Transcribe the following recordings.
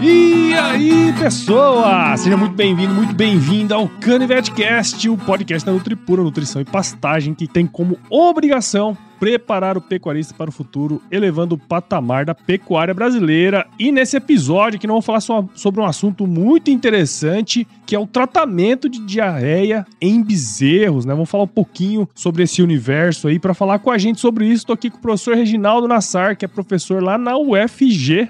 E aí, pessoa! Seja muito bem-vindo, muito bem-vinda ao Canivetcast, o podcast da Nutripura Nutrição e Pastagem, que tem como obrigação preparar o pecuarista para o futuro, elevando o patamar da pecuária brasileira. E nesse episódio que nós vamos falar so sobre um assunto muito interessante, que é o tratamento de diarreia em bezerros, né? Vamos falar um pouquinho sobre esse universo aí. Para falar com a gente sobre isso, estou aqui com o professor Reginaldo Nassar, que é professor lá na UFG,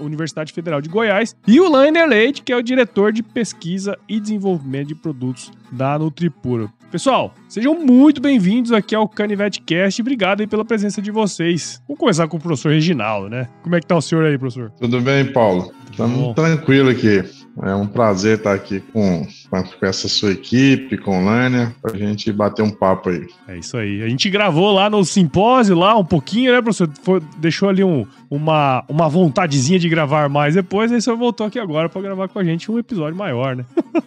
Universidade Federal de Goiás, e o Lainer Leite, que é o diretor de pesquisa e desenvolvimento de produtos da Nutripura. Pessoal, sejam muito bem-vindos aqui ao Canivete Cast. Obrigado aí pela presença de vocês. Vamos começar com o professor Reginaldo, né? Como é que tá o senhor aí, professor? Tudo bem, Paulo? Estamos tranquilo aqui. É um prazer estar aqui com, com essa sua equipe, com o Lânia, para a gente bater um papo aí. É isso aí. A gente gravou lá no simpósio, lá um pouquinho, né, professor? Foi, deixou ali um, uma, uma vontadezinha de gravar mais depois, aí o senhor voltou aqui agora para gravar com a gente um episódio maior, né?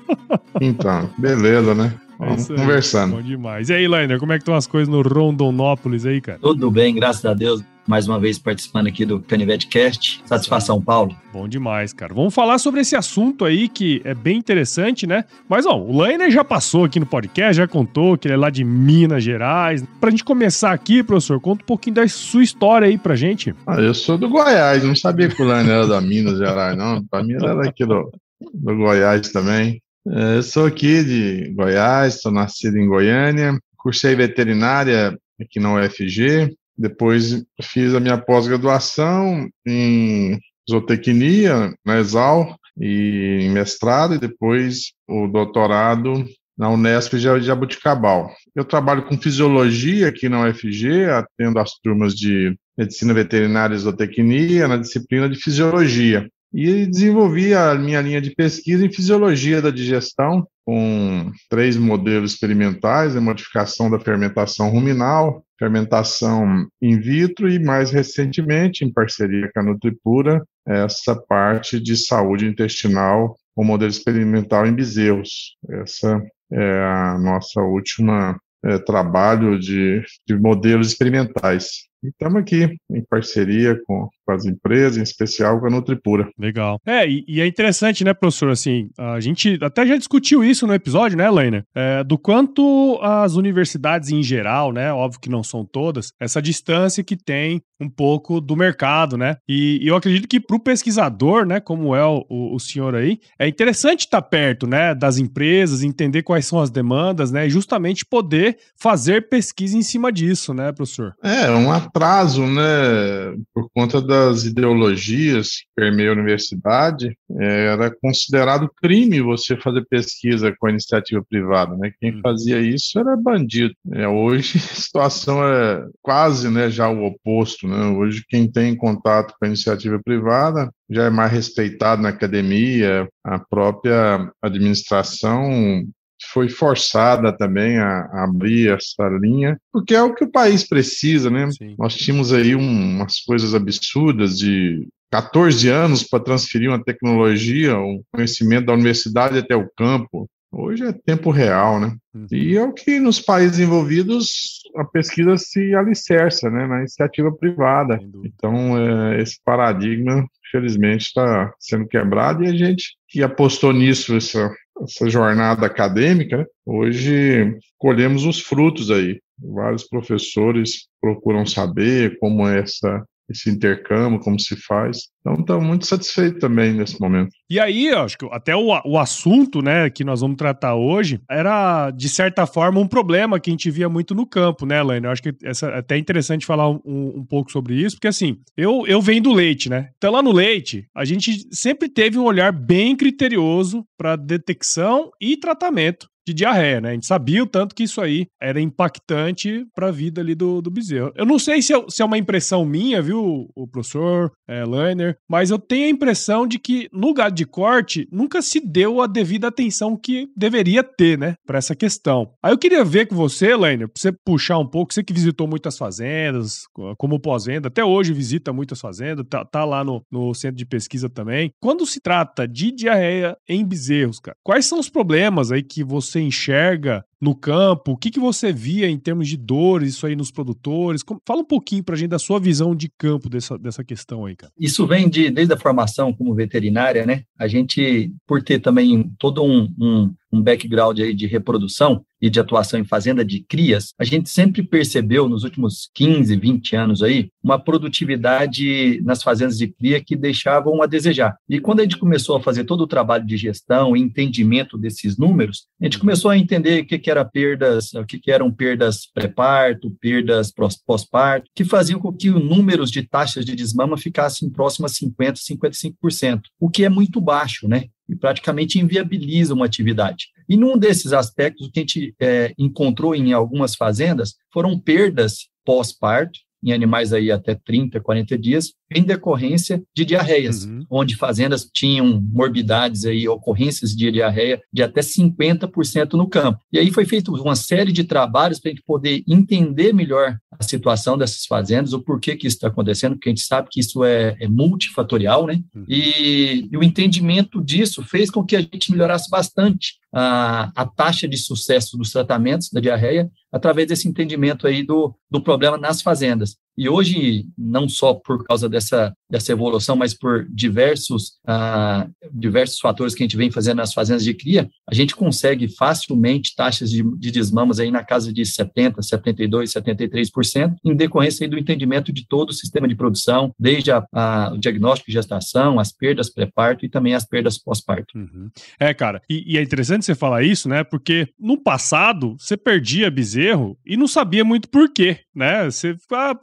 então, beleza, né? Vamos é conversando. Bom demais. E aí, Lainer, como é que estão as coisas no Rondonópolis aí, cara? Tudo bem, graças a Deus. Mais uma vez participando aqui do Canivete Cast. Satisfação, Paulo. Bom demais, cara. Vamos falar sobre esse assunto aí que é bem interessante, né? Mas, ó, o Lainer já passou aqui no podcast, já contou que ele é lá de Minas Gerais. Pra gente começar aqui, professor, conta um pouquinho da sua história aí pra gente. Ah, eu sou do Goiás, não sabia que o Lainer era da Minas Gerais, não. Pra mim era daqui do, do Goiás também. É, eu sou aqui de Goiás, sou nascido em Goiânia, cursei veterinária aqui na UFG, depois fiz a minha pós-graduação em zootecnia na Exal e em mestrado e depois o doutorado na Unesp de Jabuticabal. Eu trabalho com fisiologia aqui na UFG, atendo as turmas de medicina veterinária e zootecnia na disciplina de fisiologia e desenvolvi a minha linha de pesquisa em fisiologia da digestão, com três modelos experimentais, a modificação da fermentação ruminal, fermentação in vitro e, mais recentemente, em parceria com a Nutripura, essa parte de saúde intestinal, o modelo experimental em bezerros. Essa é a nossa última é, trabalho de, de modelos experimentais. Estamos aqui em parceria com, com, as empresas, em especial com a Nutripura. Legal. É, e, e, é interessante, né, professor? Assim, a gente até já discutiu isso no episódio, né, Leiner? É, do quanto as universidades em geral, né, óbvio que não são todas, essa distância que tem um pouco do mercado, né? E, e eu acredito que para o pesquisador, né, como é o, o, o, senhor aí, é interessante estar perto, né, das empresas, entender quais são as demandas, né, e justamente poder fazer pesquisa em cima disso, né, professor? É, um atraso, né, por conta das ideologias que permeiam a universidade, é, era considerado crime você fazer pesquisa com a iniciativa privada, né? Quem hum. fazia isso era bandido. É, hoje a situação é quase, né, já o oposto, né? Hoje quem tem contato com a iniciativa privada já é mais respeitado na academia, a própria administração foi forçada também a, a, abrir essa linha, porque é o que o país precisa, né? Sim. Nós tínhamos aí um, umas coisas absurdas de 14 anos para transferir uma tecnologia, um conhecimento da universidade até o campo. Hoje é tempo real, né? Uhum. E é o que nos países envolvidos a pesquisa se alicerça, né, na iniciativa privada. Então, é, esse paradigma, felizmente, está sendo quebrado e a gente que apostou nisso, essa essa jornada acadêmica, né? hoje colhemos os frutos aí. Vários professores procuram saber como é essa esse intercâmbio, como se faz. Então, estou muito satisfeito também nesse momento. E aí, acho que até o, o assunto, né, que nós vamos tratar hoje, era, de certa forma, um problema que a gente via muito no campo, né, Laine? Eu acho que essa, é até interessante falar um, um, pouco sobre isso, porque assim, eu, eu venho do leite, né? Então, lá no leite, a gente sempre teve um olhar bem criterioso para detecção e tratamento de diarreia, né? A gente sabia o tanto que isso aí era impactante para a vida ali do, do bezerro. Eu não sei se é, se é uma impressão minha, viu, o professor é, Lainer, mas eu tenho a impressão de que no gado de corte nunca se deu a devida atenção que deveria ter, né, para essa questão. Aí eu queria ver com você, Lainer, para você puxar um pouco, você que visitou muitas fazendas, como pós-venda, até hoje visita muitas fazendas, tá, tá lá no, no centro de pesquisa também. Quando se trata de diarreia em bezerros, cara, quais são os problemas aí que você você enxerga no campo, o que, que você via em termos de dores, isso aí nos produtores? Fala um pouquinho pra gente da sua visão de campo dessa, dessa questão aí, cara. Isso vem de, desde a formação como veterinária, né? A gente, por ter também todo um, um um background aí de reprodução e de atuação em fazenda de crias, a gente sempre percebeu nos últimos 15, 20 anos aí uma produtividade nas fazendas de cria que deixavam a desejar. E quando a gente começou a fazer todo o trabalho de gestão e entendimento desses números, a gente começou a entender o que, que era perdas, o que, que eram perdas pré-parto, perdas pós-parto, que faziam com que os números de taxas de desmama ficassem próximos a 50, 55%, o que é muito baixo, né? E praticamente inviabiliza uma atividade. E num desses aspectos, o que a gente é, encontrou em algumas fazendas foram perdas pós-parto, em animais aí até 30, 40 dias, em decorrência de diarreias, uhum. onde fazendas tinham morbidades aí, ocorrências de diarreia de até 50% no campo. E aí foi feita uma série de trabalhos para a gente poder entender melhor a situação dessas fazendas, o porquê que isso está acontecendo, porque a gente sabe que isso é, é multifatorial, né? Uhum. E, e, o entendimento disso fez com que a gente melhorasse bastante a, a taxa de sucesso dos tratamentos da diarreia através desse entendimento aí do, do problema nas fazendas. E hoje, não só por causa dessa, dessa evolução, mas por diversos, ah, diversos fatores que a gente vem fazendo nas fazendas de cria, a gente consegue facilmente taxas de, de desmamas aí na casa de 70%, 72%, 73%, em decorrência do entendimento de todo o sistema de produção, desde a, a, o diagnóstico de gestação, as perdas pré-parto e também as perdas pós-parto. Uhum. É, cara, e, e, é interessante você falar isso, né? Porque no passado, você perdia bezerro e não sabia muito por quê, né? Você ficava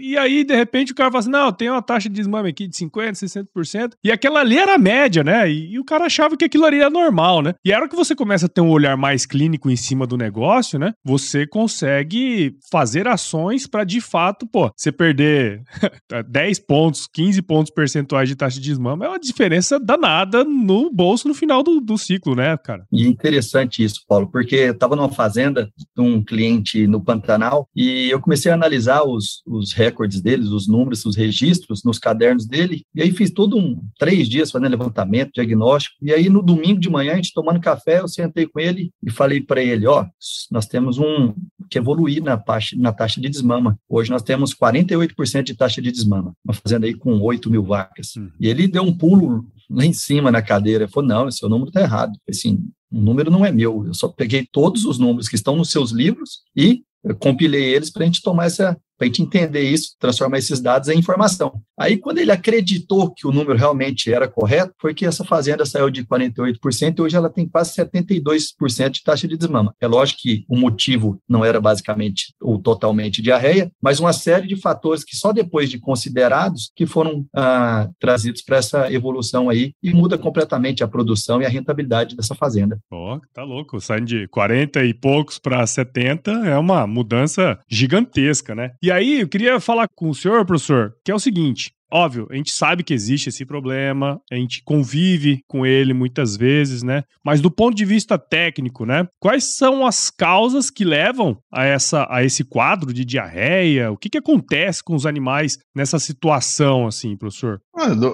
e aí, de repente, o cara fala assim: não, tem uma taxa de desmame aqui de 50%, 60%. E aquela ali era a média, né? E, e, o cara achava que aquilo ali era normal, né? E a hora que você começa a ter um olhar mais clínico em cima do negócio, né? Você consegue fazer ações para de fato, pô, você perder 10 pontos, 15 pontos percentuais de taxa de desmame é uma diferença danada no bolso no final do, do ciclo, né, cara? E interessante isso, Paulo, porque eu tava numa fazenda de um cliente no Pantanal e eu comecei a analisar os, os os recordes deles, os números, os registros nos cadernos dele. E aí fiz todo um três dias fazendo levantamento, diagnóstico. E aí no domingo de manhã, a gente tomando café, eu sentei com ele e falei para ele: ó, nós temos um que evoluir na taxa, na taxa de desmama. Hoje nós temos 48% de taxa de desmama, uma fazenda aí com 8 mil vacas. Hum. E ele deu um pulo lá em cima na cadeira. Falou: não, esse seu número está errado. Assim, o número não é meu. Eu só peguei todos os números que estão nos seus livros e compilei eles para a gente tomar essa para a gente entender isso, transformar esses dados em informação. Aí, quando ele acreditou que o número realmente era correto, foi que essa fazenda saiu de 48% e hoje ela tem quase 72% de taxa de desmama. É lógico que o motivo não era basicamente ou totalmente diarreia, mas uma série de fatores que só depois de considerados que foram ah, trazidos para essa evolução aí e muda completamente a produção e a rentabilidade dessa fazenda. Ó, oh, tá louco. Saindo de 40 e poucos para 70 é uma mudança gigantesca, né? E aí, eu queria falar com o senhor, professor, que é o seguinte: Óbvio, a gente sabe que existe esse problema, a gente convive com ele muitas vezes, né? Mas do ponto de vista técnico, né? Quais são as causas que levam a, essa, a esse quadro de diarreia? O que, que acontece com os animais nessa situação, assim, professor?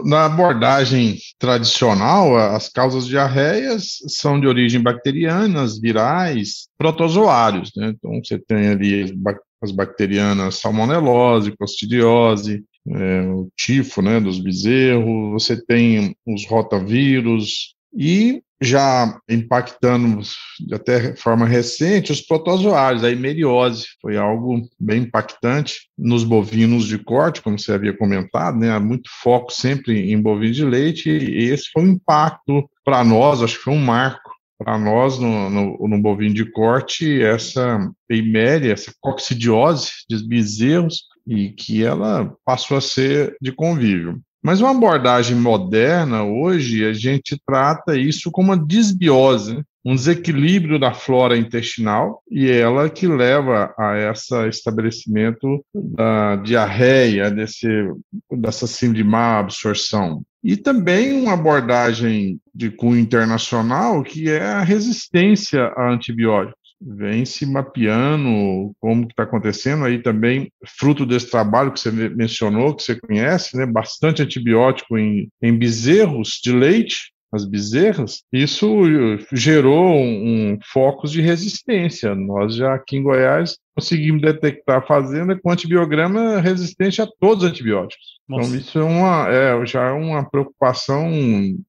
Na abordagem tradicional, as causas de diarreias são de origem bacterianas, virais, protozoários, né? Então você tem ali as bacterianas salmonelose, costidiose, é, o tifo né, dos bezerros, você tem os rotavírus e já impactando de até forma recente os protozoários, a hemeriose foi algo bem impactante nos bovinos de corte, como você havia comentado, né, há muito foco sempre em bovinos de leite e esse foi um impacto para nós, acho que foi um marco para nós no, no, no, bovino de corte essa eiméria, essa coccidiose de bezerros e que ela passou a ser de convívio. Mas uma abordagem moderna, hoje, a gente trata isso como uma disbiose, né? um desequilíbrio da flora intestinal, e é ela que leva a esse estabelecimento da diarreia, desse, dessa síndrome de má absorção. E também uma abordagem de cunho internacional, que é a resistência a antibióticos. Vem se mapeando como está acontecendo aí também, fruto desse trabalho que você mencionou, que você conhece, né, bastante antibiótico em, em bezerros de leite, as bezerras, isso gerou um, um focos de resistência. Nós já aqui em Goiás conseguimos detectar a fazenda com antibiograma resistente a todos os antibióticos. Então, Nossa. Então, isso é uma, é, já é uma preocupação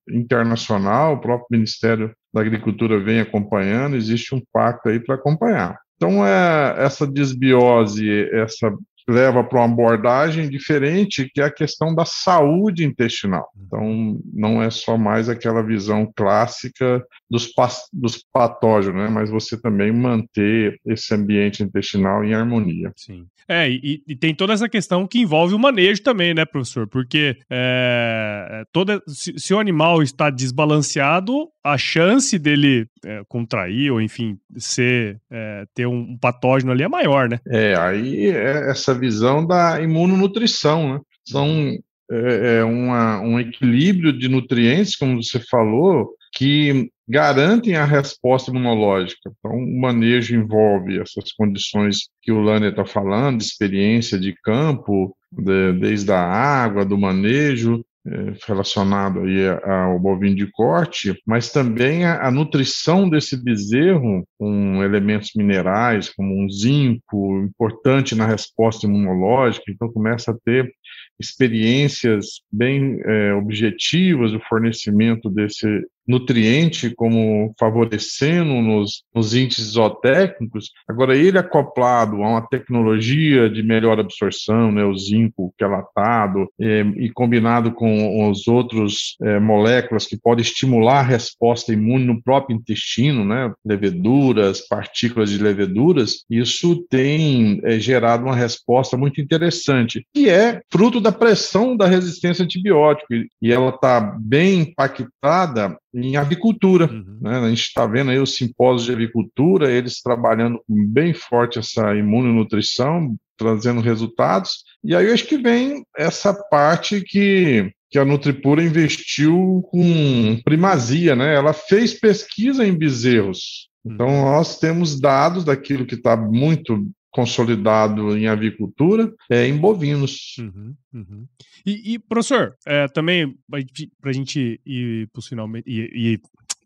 internacional, o próprio Ministério da Agricultura vem acompanhando, existe um pacto aí para acompanhar. Então, é, essa desbiose, essa leva para uma abordagem diferente, que é a questão da saúde intestinal. Então, não é só mais aquela visão clássica dos, dos patógenos, né? mas você também manter esse ambiente intestinal em harmonia. Sim. É, e, e tem toda essa questão que envolve o manejo também, né, professor? Porque é, toda, se, se, o animal está desbalanceado, a chance dele é, contrair ou, enfim, ser, é, ter um, um patógeno ali é maior, né? É, aí é essa visão da imunonutrição, né? São é, é uma, um equilíbrio de nutrientes, como você falou, que garantem a resposta imunológica. Então, o manejo envolve essas condições que o Lânia está falando, experiência de campo, de, desde a água, do manejo, relacionado aí ao bovino de corte, mas também a, a, nutrição desse bezerro com elementos minerais, como um zinco, importante na resposta imunológica, então começa a ter experiências bem é, objetivas do fornecimento desse nutriente como favorecendo nos, índices zootécnicos. Agora, ele acoplado a uma tecnologia de melhor absorção, né, o zinco quelatado, é, e combinado com os outros é, moléculas que podem estimular a resposta imune no próprio intestino, né, leveduras, partículas de leveduras, isso tem é, gerado uma resposta muito interessante, que é fruto da pressão da resistência antibiótica, e ela está bem impactada em avicultura. Uhum. Né? A gente está vendo aí os simpósios de avicultura, eles trabalhando bem forte essa imunonutrição, trazendo resultados. E aí eu acho que vem essa parte que, que a Nutripura investiu com primazia, né? Ela fez pesquisa em bezerros. Então, uhum. nós temos dados daquilo que está muito consolidado em avicultura é, em bovinos. Uhum, uhum. E, e, professor, é, também para a gente ir,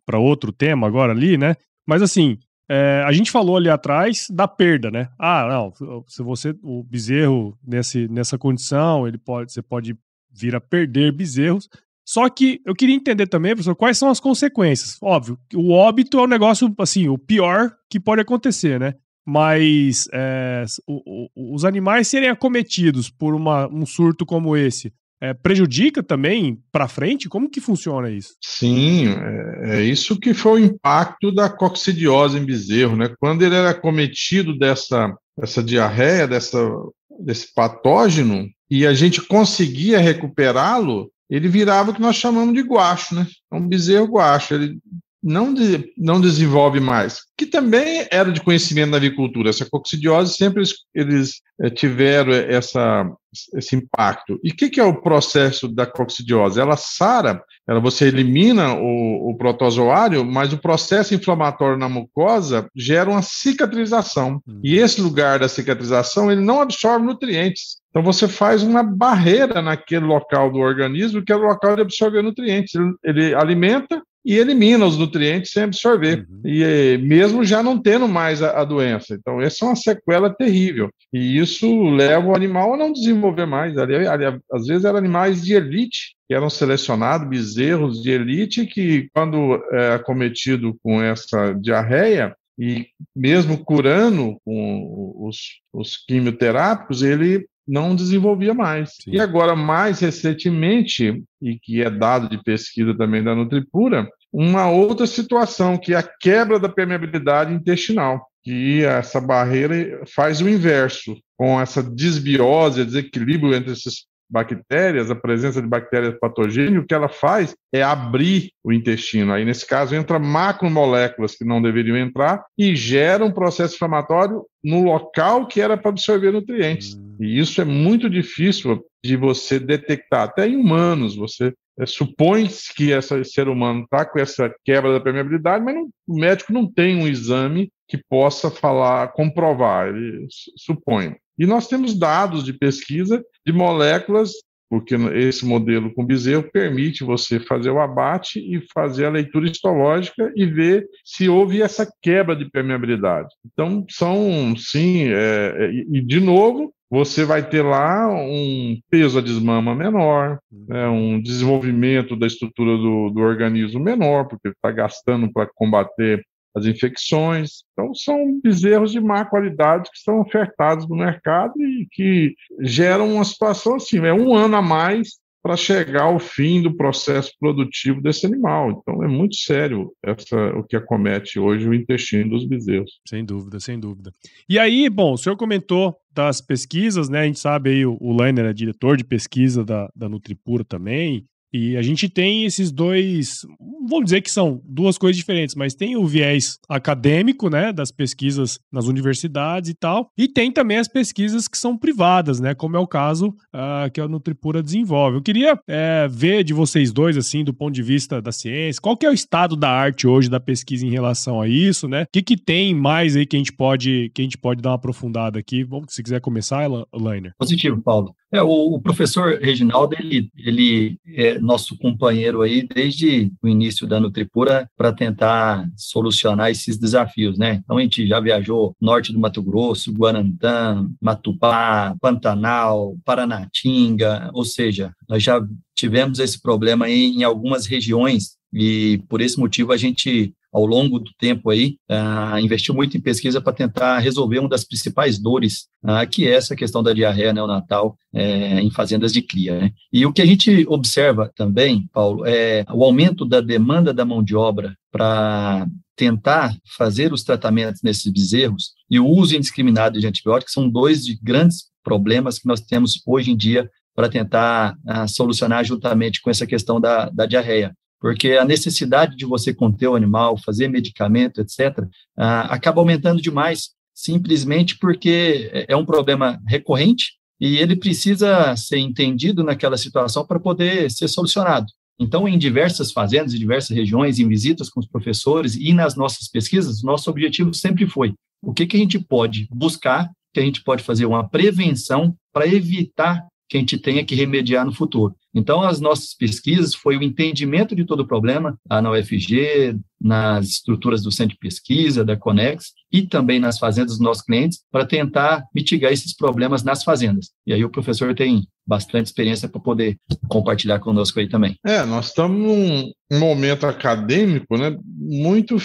para outro tema agora ali, né? Mas assim, é, a gente falou ali atrás da perda, né? Ah, não, se você, o bezerro nesse, nessa condição, ele pode, você pode vir a perder bezerros. Só que eu queria entender também, professor, quais são as consequências. Óbvio, o óbito é o um negócio, assim, o pior que pode acontecer, né? Mas é, o, o, os animais serem acometidos por uma, um surto como esse é, prejudica também para frente? Como que funciona isso? Sim, é, é, isso que foi o impacto da coccidiose em bezerro, né? Quando ele era acometido dessa, dessa diarreia, dessa, desse patógeno, e a gente conseguia recuperá-lo, ele virava o que nós chamamos de guacho, né? É um bezerro guacho. Ele não, de, não desenvolve mais, que também era de conhecimento da avicultura. Essa coccidiose sempre eles, eles é, tiveram essa, esse impacto. E o que, que, é o processo da coccidiose? Ela sara, ela, você elimina o, o, protozoário, mas o processo inflamatório na mucosa gera uma cicatrização. Hum. E esse lugar da cicatrização, ele não absorve nutrientes. Então você faz uma barreira naquele local do organismo, que é o local de absorver nutrientes. Ele, ele alimenta, e elimina os nutrientes sem absorver, uhum. e eh, mesmo já não tendo mais a, a, doença. Então, essa é uma sequela terrível, e isso leva o animal a não desenvolver mais. Ali, ali, às vezes eram animais de elite, que eram selecionados, bezerros de elite, que quando é acometido com essa diarreia, e mesmo curando com os, os quimioterápicos, ele não desenvolvia mais. Sim. E agora, mais recentemente, e que é dado de pesquisa também da Nutripura, uma outra situação, que é a quebra da permeabilidade intestinal, que essa barreira faz o inverso, com essa desbiose, desequilíbrio entre esses bactérias, a presença de bactérias patogênicas, o que ela faz é abrir o intestino. Aí, nesse caso, entra macromoléculas que não deveriam entrar e gera um processo inflamatório no local que era para absorver nutrientes. Hum. E isso é muito difícil de você detectar, até em humanos. Você é, supõe que esse ser humano está com essa quebra da permeabilidade, mas não, o médico não tem um exame que possa falar, comprovar, ele supõe. E nós temos dados de pesquisa de moléculas porque esse modelo com bezerro permite você fazer o abate e fazer a leitura histológica e ver se houve essa quebra de permeabilidade. Então, são, sim, é, é e de novo, você vai ter lá um peso a desmama menor, né, um desenvolvimento da estrutura do, do organismo menor, porque está gastando para combater as infecções. Então, são bezerros de má qualidade que são ofertados no mercado e que geram uma situação assim: é um ano a mais para chegar ao fim do processo produtivo desse animal. Então, é muito sério essa, o que acomete hoje o intestino dos bezerros. Sem dúvida, sem dúvida. E aí, bom, o senhor comentou das pesquisas, né? A gente sabe aí, o, Leiner é diretor de pesquisa da, da Nutripura também, e a gente tem esses dois, vamos dizer que são duas coisas diferentes, mas tem o viés acadêmico, né, das pesquisas nas universidades e tal, e tem também as pesquisas que são privadas, né, como é o caso uh, que a Nutripura desenvolve. Eu queria é, ver de vocês dois, assim, do ponto de vista da ciência, qual que é o estado da arte hoje da pesquisa em relação a isso, né? O que, que tem mais aí que a gente pode que a gente pode dar uma aprofundada aqui? Vamos, se quiser começar, Lainer. Positivo, Paulo. É, o, professor Reginaldo, ele, ele é nosso companheiro aí desde o início da Nutripura para tentar solucionar esses desafios, né? Então, a gente já viajou norte do Mato Grosso, Guarantã, Matupá, Pantanal, Paranatinga, ou seja, nós já tivemos esse problema aí em algumas regiões e por esse motivo a gente ao longo do tempo aí, uh, investiu muito em pesquisa para tentar resolver uma das principais dores, uh, que é essa questão da diarreia neonatal uh, em fazendas de cria. Né? E o que a gente observa também, Paulo, é o aumento da demanda da mão de obra para tentar fazer os tratamentos nesses bezerros e o uso indiscriminado de antibióticos são dois de grandes problemas que nós temos hoje em dia para tentar uh, solucionar juntamente com essa questão da, da diarreia porque a necessidade de você conter o animal, fazer medicamento, etc., ah, acaba aumentando demais, simplesmente porque é, é um problema recorrente e ele precisa ser entendido naquela situação para poder ser solucionado. Então, em diversas fazendas, em diversas regiões, em visitas com os professores e nas nossas pesquisas, nosso objetivo sempre foi o que, que a gente pode buscar, que a gente pode fazer uma prevenção para evitar que a gente tenha que remediar no futuro. Então, as nossas pesquisas foi o entendimento de todo o problema, na UFG, nas estruturas do centro de pesquisa, da Conex, e também nas fazendas dos nossos clientes, para tentar mitigar esses problemas nas fazendas. E aí o professor tem bastante experiência para poder compartilhar conosco aí também. É, nós estamos num momento acadêmico né, muito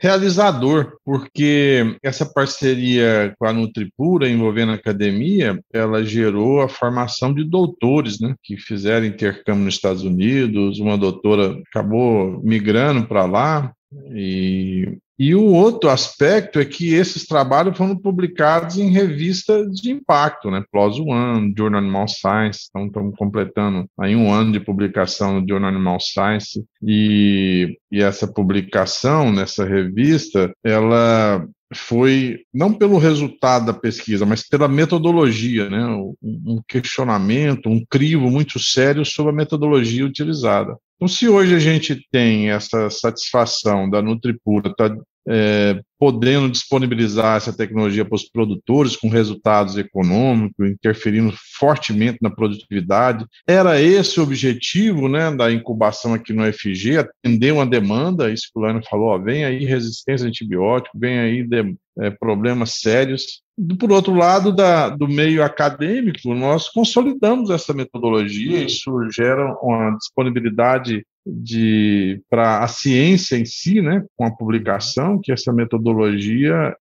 realizador, porque essa parceria com a Nutripura envolvendo a academia, ela gerou a formação de doutores, né, que fizeram intercâmbio nos Estados Unidos, uma doutora acabou migrando para lá e e o outro aspecto é que esses trabalhos foram publicados em revistas de impacto, né? PLOS One, Journal Animal Science, então estamos completando aí um ano de publicação no Journal Animal Science, e, e essa publicação nessa revista, ela foi não pelo resultado da pesquisa, mas pela metodologia, né? um questionamento, um crivo muito sério sobre a metodologia utilizada. Então, se hoje a gente tem essa satisfação da Nutripura estar tá, é, podendo disponibilizar essa tecnologia para os produtores com resultados econômicos, interferindo fortemente na produtividade. Era esse o objetivo né, da incubação aqui no FG, atender uma demanda, isso que o Lano falou, ó, vem aí resistência a antibiótico, vem aí de, é, problemas sérios. Por outro lado, da, do meio acadêmico, nós consolidamos essa metodologia, isso gera uma disponibilidade de para a ciência em si, né, com a publicação, que essa metodologia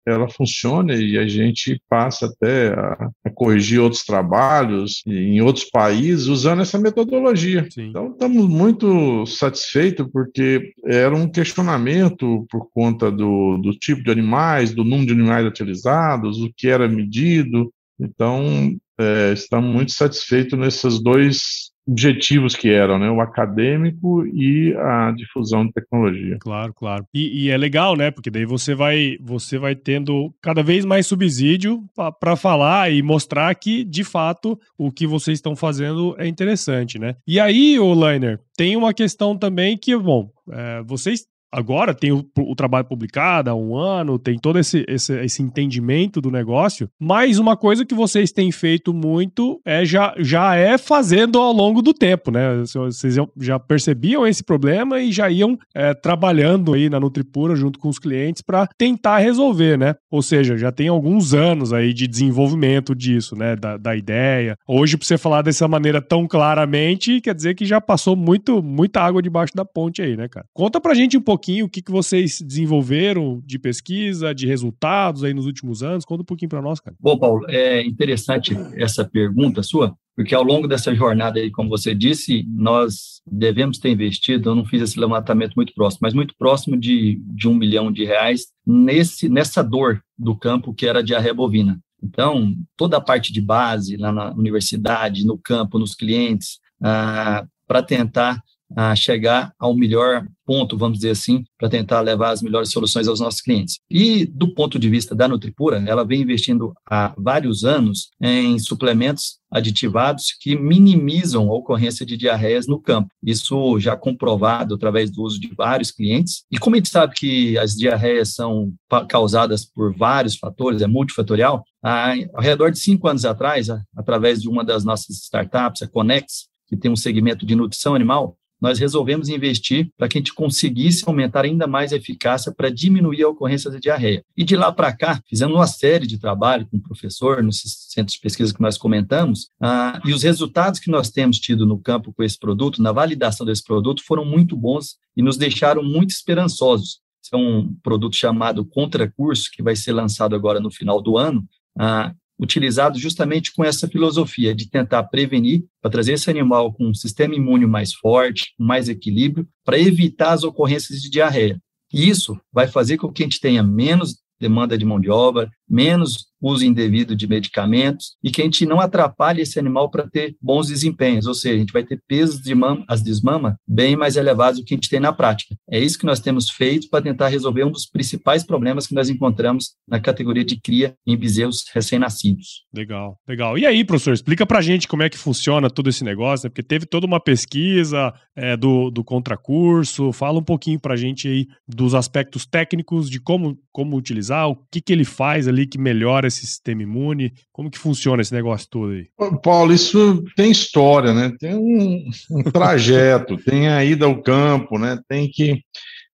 ela funcione e a gente passa até a, a corrigir outros trabalhos em outros países usando essa metodologia. Sim. Então estamos muito satisfeitos porque era um questionamento por conta do, do tipo de animais, do número de animais utilizados, o que era medido. Então é, estamos muito satisfeitos nesses dois objetivos que eram, né? O acadêmico e a difusão de tecnologia. Claro, claro. E, e é legal, né? Porque daí você vai, você vai tendo cada vez mais subsídio para falar e mostrar que, de fato, o que vocês estão fazendo é interessante, né? E aí, o Liner, tem uma questão também que, bom, é, vocês agora tem o, o, trabalho publicado há um ano, tem todo esse, esse, esse, entendimento do negócio, mas uma coisa que vocês têm feito muito é já, já é fazendo ao longo do tempo, né? Vocês já percebiam esse problema e já iam é, trabalhando aí na Nutripura junto com os clientes para tentar resolver, né? Ou seja, já tem alguns anos aí de desenvolvimento disso, né? Da, da ideia. Hoje, para você falar dessa maneira tão claramente, quer dizer que já passou muito, muita água debaixo da ponte aí, né, cara? Conta pra gente um pouquinho o que, que vocês desenvolveram de pesquisa, de resultados aí nos últimos anos. Conta um pouquinho para nós, cara. Bom, Paulo, é interessante essa pergunta sua, porque ao longo dessa jornada aí, como você disse, nós devemos ter investido, eu não fiz esse levantamento muito próximo, mas muito próximo de, de um milhão de reais nesse, nessa dor do campo que era a diarreia bovina. Então, toda a parte de base lá na universidade, no campo, nos clientes, ah, para tentar a chegar ao melhor ponto, vamos dizer assim, para tentar levar as melhores soluções aos nossos clientes. E do ponto de vista da Nutripura, ela vem investindo há vários anos em suplementos aditivados que minimizam a ocorrência de diarreias no campo. Isso já comprovado através do uso de vários clientes. E como a gente sabe que as diarreias são causadas por vários fatores, é multifatorial, ao redor de cinco anos atrás, através de uma das nossas startups, a Conex, que tem um segmento de nutrição animal, nós resolvemos investir para que a gente conseguisse aumentar ainda mais a eficácia para diminuir a ocorrência da diarreia. E de lá para cá, fizemos uma série de trabalho com o professor, nos centros de pesquisa que nós comentamos, ah, e os resultados que nós temos tido no campo com esse produto, na validação desse produto, foram muito bons e nos deixaram muito esperançosos. Esse é um produto chamado Contracurso, que vai ser lançado agora no final do ano, ah, utilizado justamente com essa filosofia de tentar prevenir, para trazer esse animal com um sistema imune mais forte, mais equilíbrio, para evitar as ocorrências de diarreia. E isso vai fazer com que a gente tenha menos demanda de mão de obra, menos uso indevido de medicamentos e que a gente não atrapalhe esse animal para ter bons desempenhos, ou seja, a gente vai ter pesos de mama, as desmama bem mais elevados do que a gente tem na prática. É isso que nós temos feito para tentar resolver um dos principais problemas que nós encontramos na categoria de cria em bezerros recém-nascidos. Legal, legal. E aí, professor, explica para gente como é que funciona todo esse negócio, né? porque teve toda uma pesquisa é, do, do contracurso, fala um pouquinho para gente aí dos aspectos técnicos de como, como utilizar, o que, que ele faz ali que melhora esse sistema imune? Como que funciona esse negócio todo aí? Paulo, isso tem história, né? Tem um, um trajeto, tem a ida ao campo, né? Tem que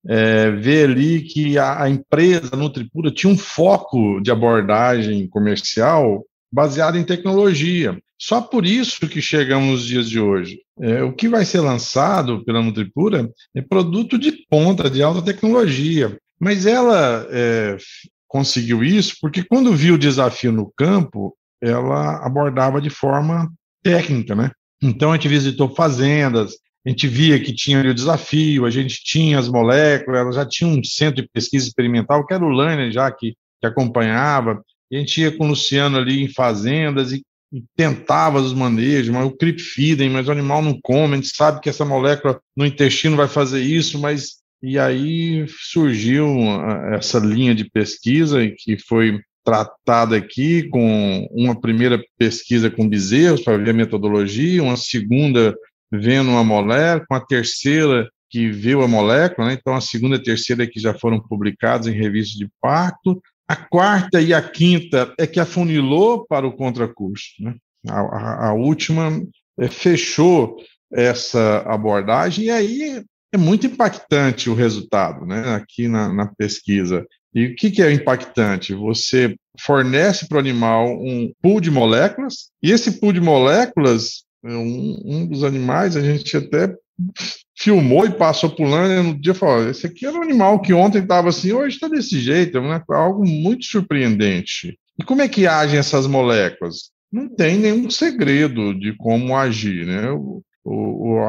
é, ver ali que a, a empresa Nutripura tinha um foco de abordagem comercial baseado em tecnologia. Só por isso que chegamos nos dias de hoje. É, o que vai ser lançado pela Nutripura é produto de ponta, de alta tecnologia. Mas ela é, conseguiu isso porque quando viu o desafio no campo, ela abordava de forma técnica, né? Então a gente visitou fazendas, a gente via que tinha ali o desafio, a gente tinha as moléculas, ela já tinha um centro de pesquisa experimental, que era o Lerner já que, que acompanhava, a gente ia com o Luciano ali em fazendas e, e tentava os manejos, mas o creep feeding, mas o animal não come, a gente sabe que essa molécula no intestino vai fazer isso, mas e aí surgiu essa linha de pesquisa que foi tratada aqui com uma primeira pesquisa com bezerros para ver a metodologia, uma segunda vendo uma molécula, uma terceira que viu a molécula, né? então a segunda e a terceira que já foram publicados em revistas de parto, a quarta e a quinta é que afunilou para o contracurso, né? a, a, a última é, fechou essa abordagem, e aí é muito impactante o resultado, né, aqui na, na pesquisa. E o que, que é impactante? Você fornece para o animal um pool de moléculas, e esse pool de moléculas, um, um dos animais, a gente até filmou e passou pulando, e no dia falou: esse aqui era um animal que ontem estava assim, hoje está desse jeito, né? algo muito surpreendente. E como é que agem essas moléculas? Não tem nenhum segredo de como agir, né?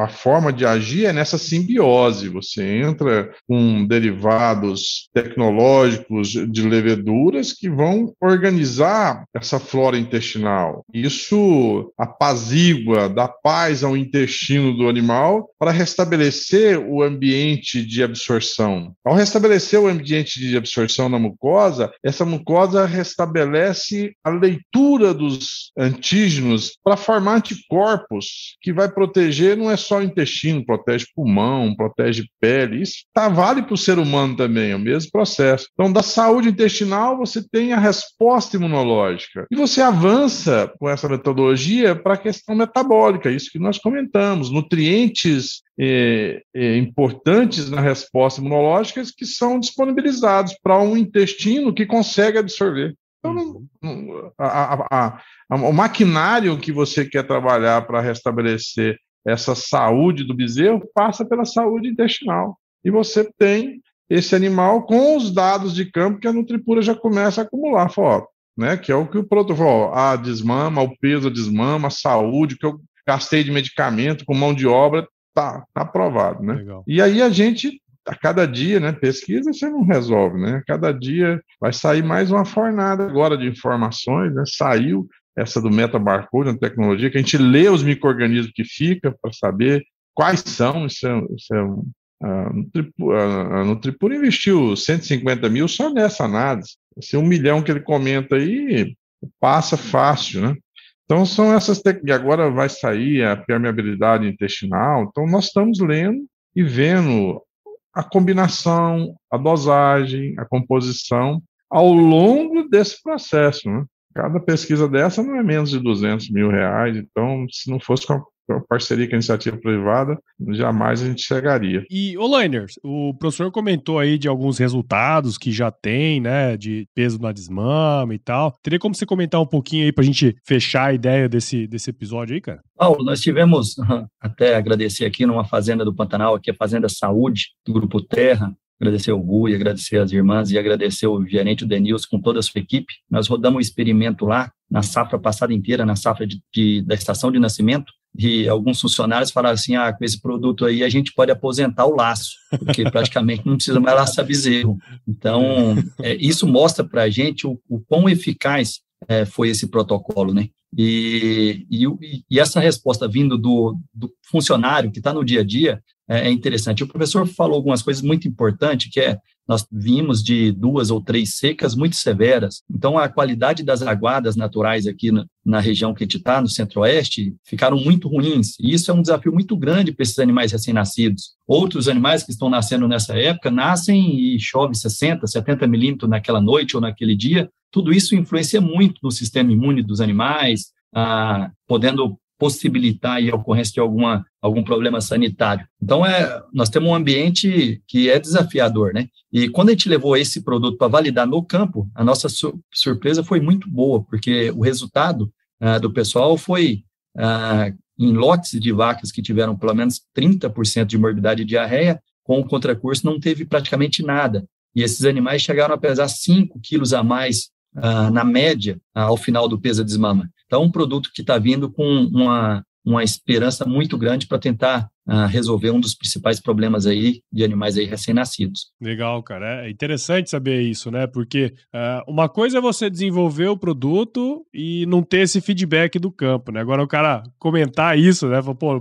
A forma de agir é nessa simbiose. Você entra com derivados tecnológicos de leveduras que vão organizar essa flora intestinal. Isso apazigua, dá paz ao intestino do animal para restabelecer o ambiente de absorção. Ao restabelecer o ambiente de absorção na mucosa, essa mucosa restabelece a leitura dos antígenos para formar anticorpos que vai proteger proteger não é só o intestino, protege pulmão, protege pele. Isso tá, vale para o ser humano também, é o mesmo processo. Então, da saúde intestinal, você tem a resposta imunológica. E você avança com essa metodologia para a questão metabólica, isso que nós comentamos, nutrientes é, é, importantes na resposta imunológica que são disponibilizados para um intestino que consegue absorver. Então, uhum. a, a, a, o maquinário que você quer trabalhar para restabelecer essa saúde do bezerro passa pela saúde intestinal. E você tem esse animal com os dados de campo que a Nutripura já começa a acumular fora, né? Que é o que o protocolo, a desmama, o peso da desmama, a saúde, que eu gastei de medicamento com mão de obra, tá, tá aprovado, né? Legal. E aí a gente a cada dia, né, pesquisa você não resolve, né? A cada dia vai sair mais uma fornada agora de informações, né? Saiu essa do metabarcode, uma tecnologia que a gente lê os micro-organismos que fica para saber quais são, isso é, isso é a Nutripura investiu 150 mil só nessa análise. Esse um milhão que ele comenta aí passa fácil, né? Então são essas técnicas. Agora vai sair a permeabilidade intestinal. Então nós estamos lendo e vendo a combinação, a dosagem, a composição ao longo desse processo. Né? Cada pesquisa dessa não é menos de 200 mil reais. Então, se não fosse com a parceria com a iniciativa privada, jamais a gente chegaria. E, ô Liners, o professor comentou aí de alguns resultados que já tem, né, de peso na desmama e tal. Teria como você comentar um pouquinho aí pra gente fechar a ideia desse, desse episódio aí, cara? Paulo, nós tivemos, até agradecer aqui numa fazenda do Pantanal, aqui a Fazenda Saúde, do Grupo Terra, agradecer o Rui, agradecer as irmãs e agradecer o gerente, Denilson, com toda a sua equipe. Nós rodamos um experimento lá, na safra passada inteira, na safra de, de, da estação de nascimento, e alguns funcionários falaram assim, ah, com esse produto aí a gente pode aposentar o laço, porque praticamente não precisa mais laçar bezerro. Então, é, isso mostra para a gente o, o quão eficaz é, foi esse protocolo, né? E, e, e, essa resposta vindo do, do funcionário que está no dia a dia é, é, interessante. O professor falou algumas coisas muito importantes, que é nós vimos de duas ou três secas muito severas. Então, a qualidade das aguadas naturais aqui na, na região que a gente está, no centro-oeste, ficaram muito ruins. E isso é um desafio muito grande para esses animais recém-nascidos. Outros animais que estão nascendo nessa época nascem e chove 60, 70 milímetros naquela noite ou naquele dia. Tudo isso influencia muito no sistema imune dos animais, ah, podendo possibilitar a ocorrência de alguma, algum problema sanitário. Então, é, nós temos um ambiente que é desafiador, né? E quando a gente levou esse produto para validar no campo, a nossa su surpresa foi muito boa, porque o resultado ah, do pessoal foi ah, em lotes de vacas que tiveram pelo menos 30% de morbidade e diarreia, com o contracurso não teve praticamente nada. E esses animais chegaram a pesar 5 quilos a mais ah, na média ao final do peso de desmama. Então, um produto que está vindo com uma, uma esperança muito grande para tentar uh, resolver um dos principais problemas aí de animais aí recém-nascidos. Legal, cara. É interessante saber isso, né? Porque uh, uma coisa é você desenvolver o produto e não ter esse feedback do campo, né? Agora o cara comentar isso, né? Pô,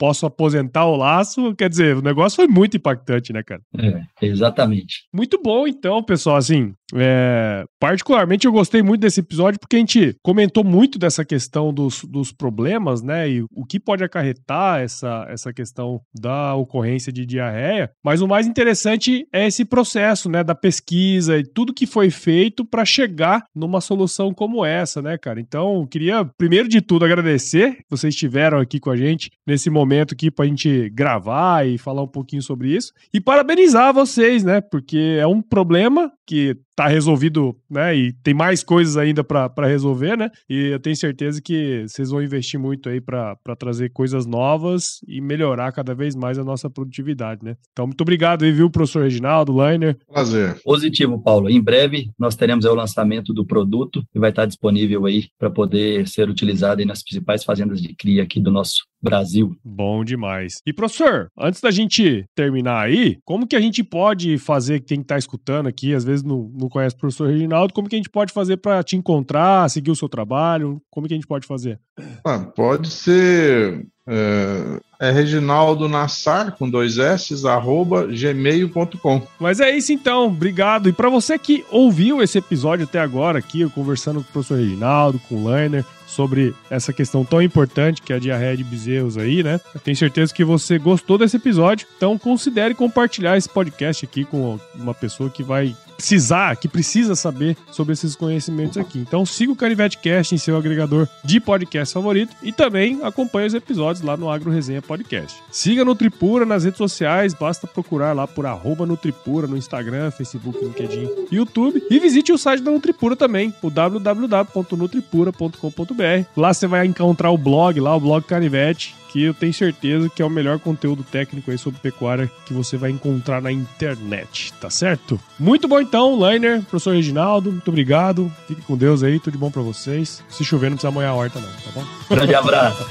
posso aposentar o laço, quer dizer, o negócio foi muito impactante, né, cara? É, exatamente. Muito bom, então, pessoal. Assim, é, particularmente eu gostei muito desse episódio porque a gente comentou muito dessa questão dos, dos problemas, né? E o que pode acarretar essa, essa questão da ocorrência de diarreia, mas o mais interessante é esse processo, né, da pesquisa e tudo que foi feito para chegar numa solução como essa, né, cara? Então, queria primeiro de tudo agradecer que vocês estiveram aqui com a gente nesse momento aqui para a gente gravar e falar um pouquinho sobre isso e parabenizar vocês, né? Porque é um problema que tá resolvido, né? E tem mais coisas ainda para resolver, né? E eu tenho certeza que vocês vão investir muito aí para trazer coisas novas e melhorar cada vez mais a nossa produtividade, né? Então, muito obrigado aí, viu, professor Reginaldo, Liner. Prazer. Positivo, Paulo. Em breve nós teremos o lançamento do produto e vai estar disponível aí para poder ser utilizado aí nas principais fazendas de cria aqui do nosso Brasil. Bom demais. E professor, antes da gente terminar aí, como que a gente pode fazer quem está escutando aqui, às vezes não, não conhece o professor Reginaldo, como que a gente pode fazer para te encontrar, seguir o seu trabalho? Como que a gente pode fazer? Ah, pode ser é, é Reginaldo Nassar, com dois S, arroba gmail.com. Mas é isso então, obrigado. E para você que ouviu esse episódio até agora aqui, conversando com o professor Reginaldo, com o Lainer, sobre essa questão tão importante que é a diarreia de bezerros aí, né? Eu tenho certeza que você gostou desse episódio, então considere compartilhar esse podcast aqui com uma pessoa que vai precisar, que precisa saber sobre esses conhecimentos aqui. Então siga o Canivete Cast em seu agregador de podcast favorito e também acompanhe os episódios lá no Agro Resenha Podcast. Siga Nutripura nas redes sociais, basta procurar lá por arroba Nutripura no Instagram, Facebook, LinkedIn, YouTube e visite o site da Nutripura também, o www.nutripura.com.br. Lá você vai encontrar o blog, lá o blog Canivete, que eu tenho certeza que é o melhor conteúdo técnico aí sobre pecuária que você vai encontrar na internet, tá certo? Muito bom então, Liner, professor Reginaldo, muito obrigado. Fique com Deus aí, tudo de bom para vocês. Se chover, não precisa molhar a horta não, tá bom? Grande abraço.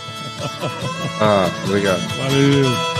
ah, obrigado. Valeu.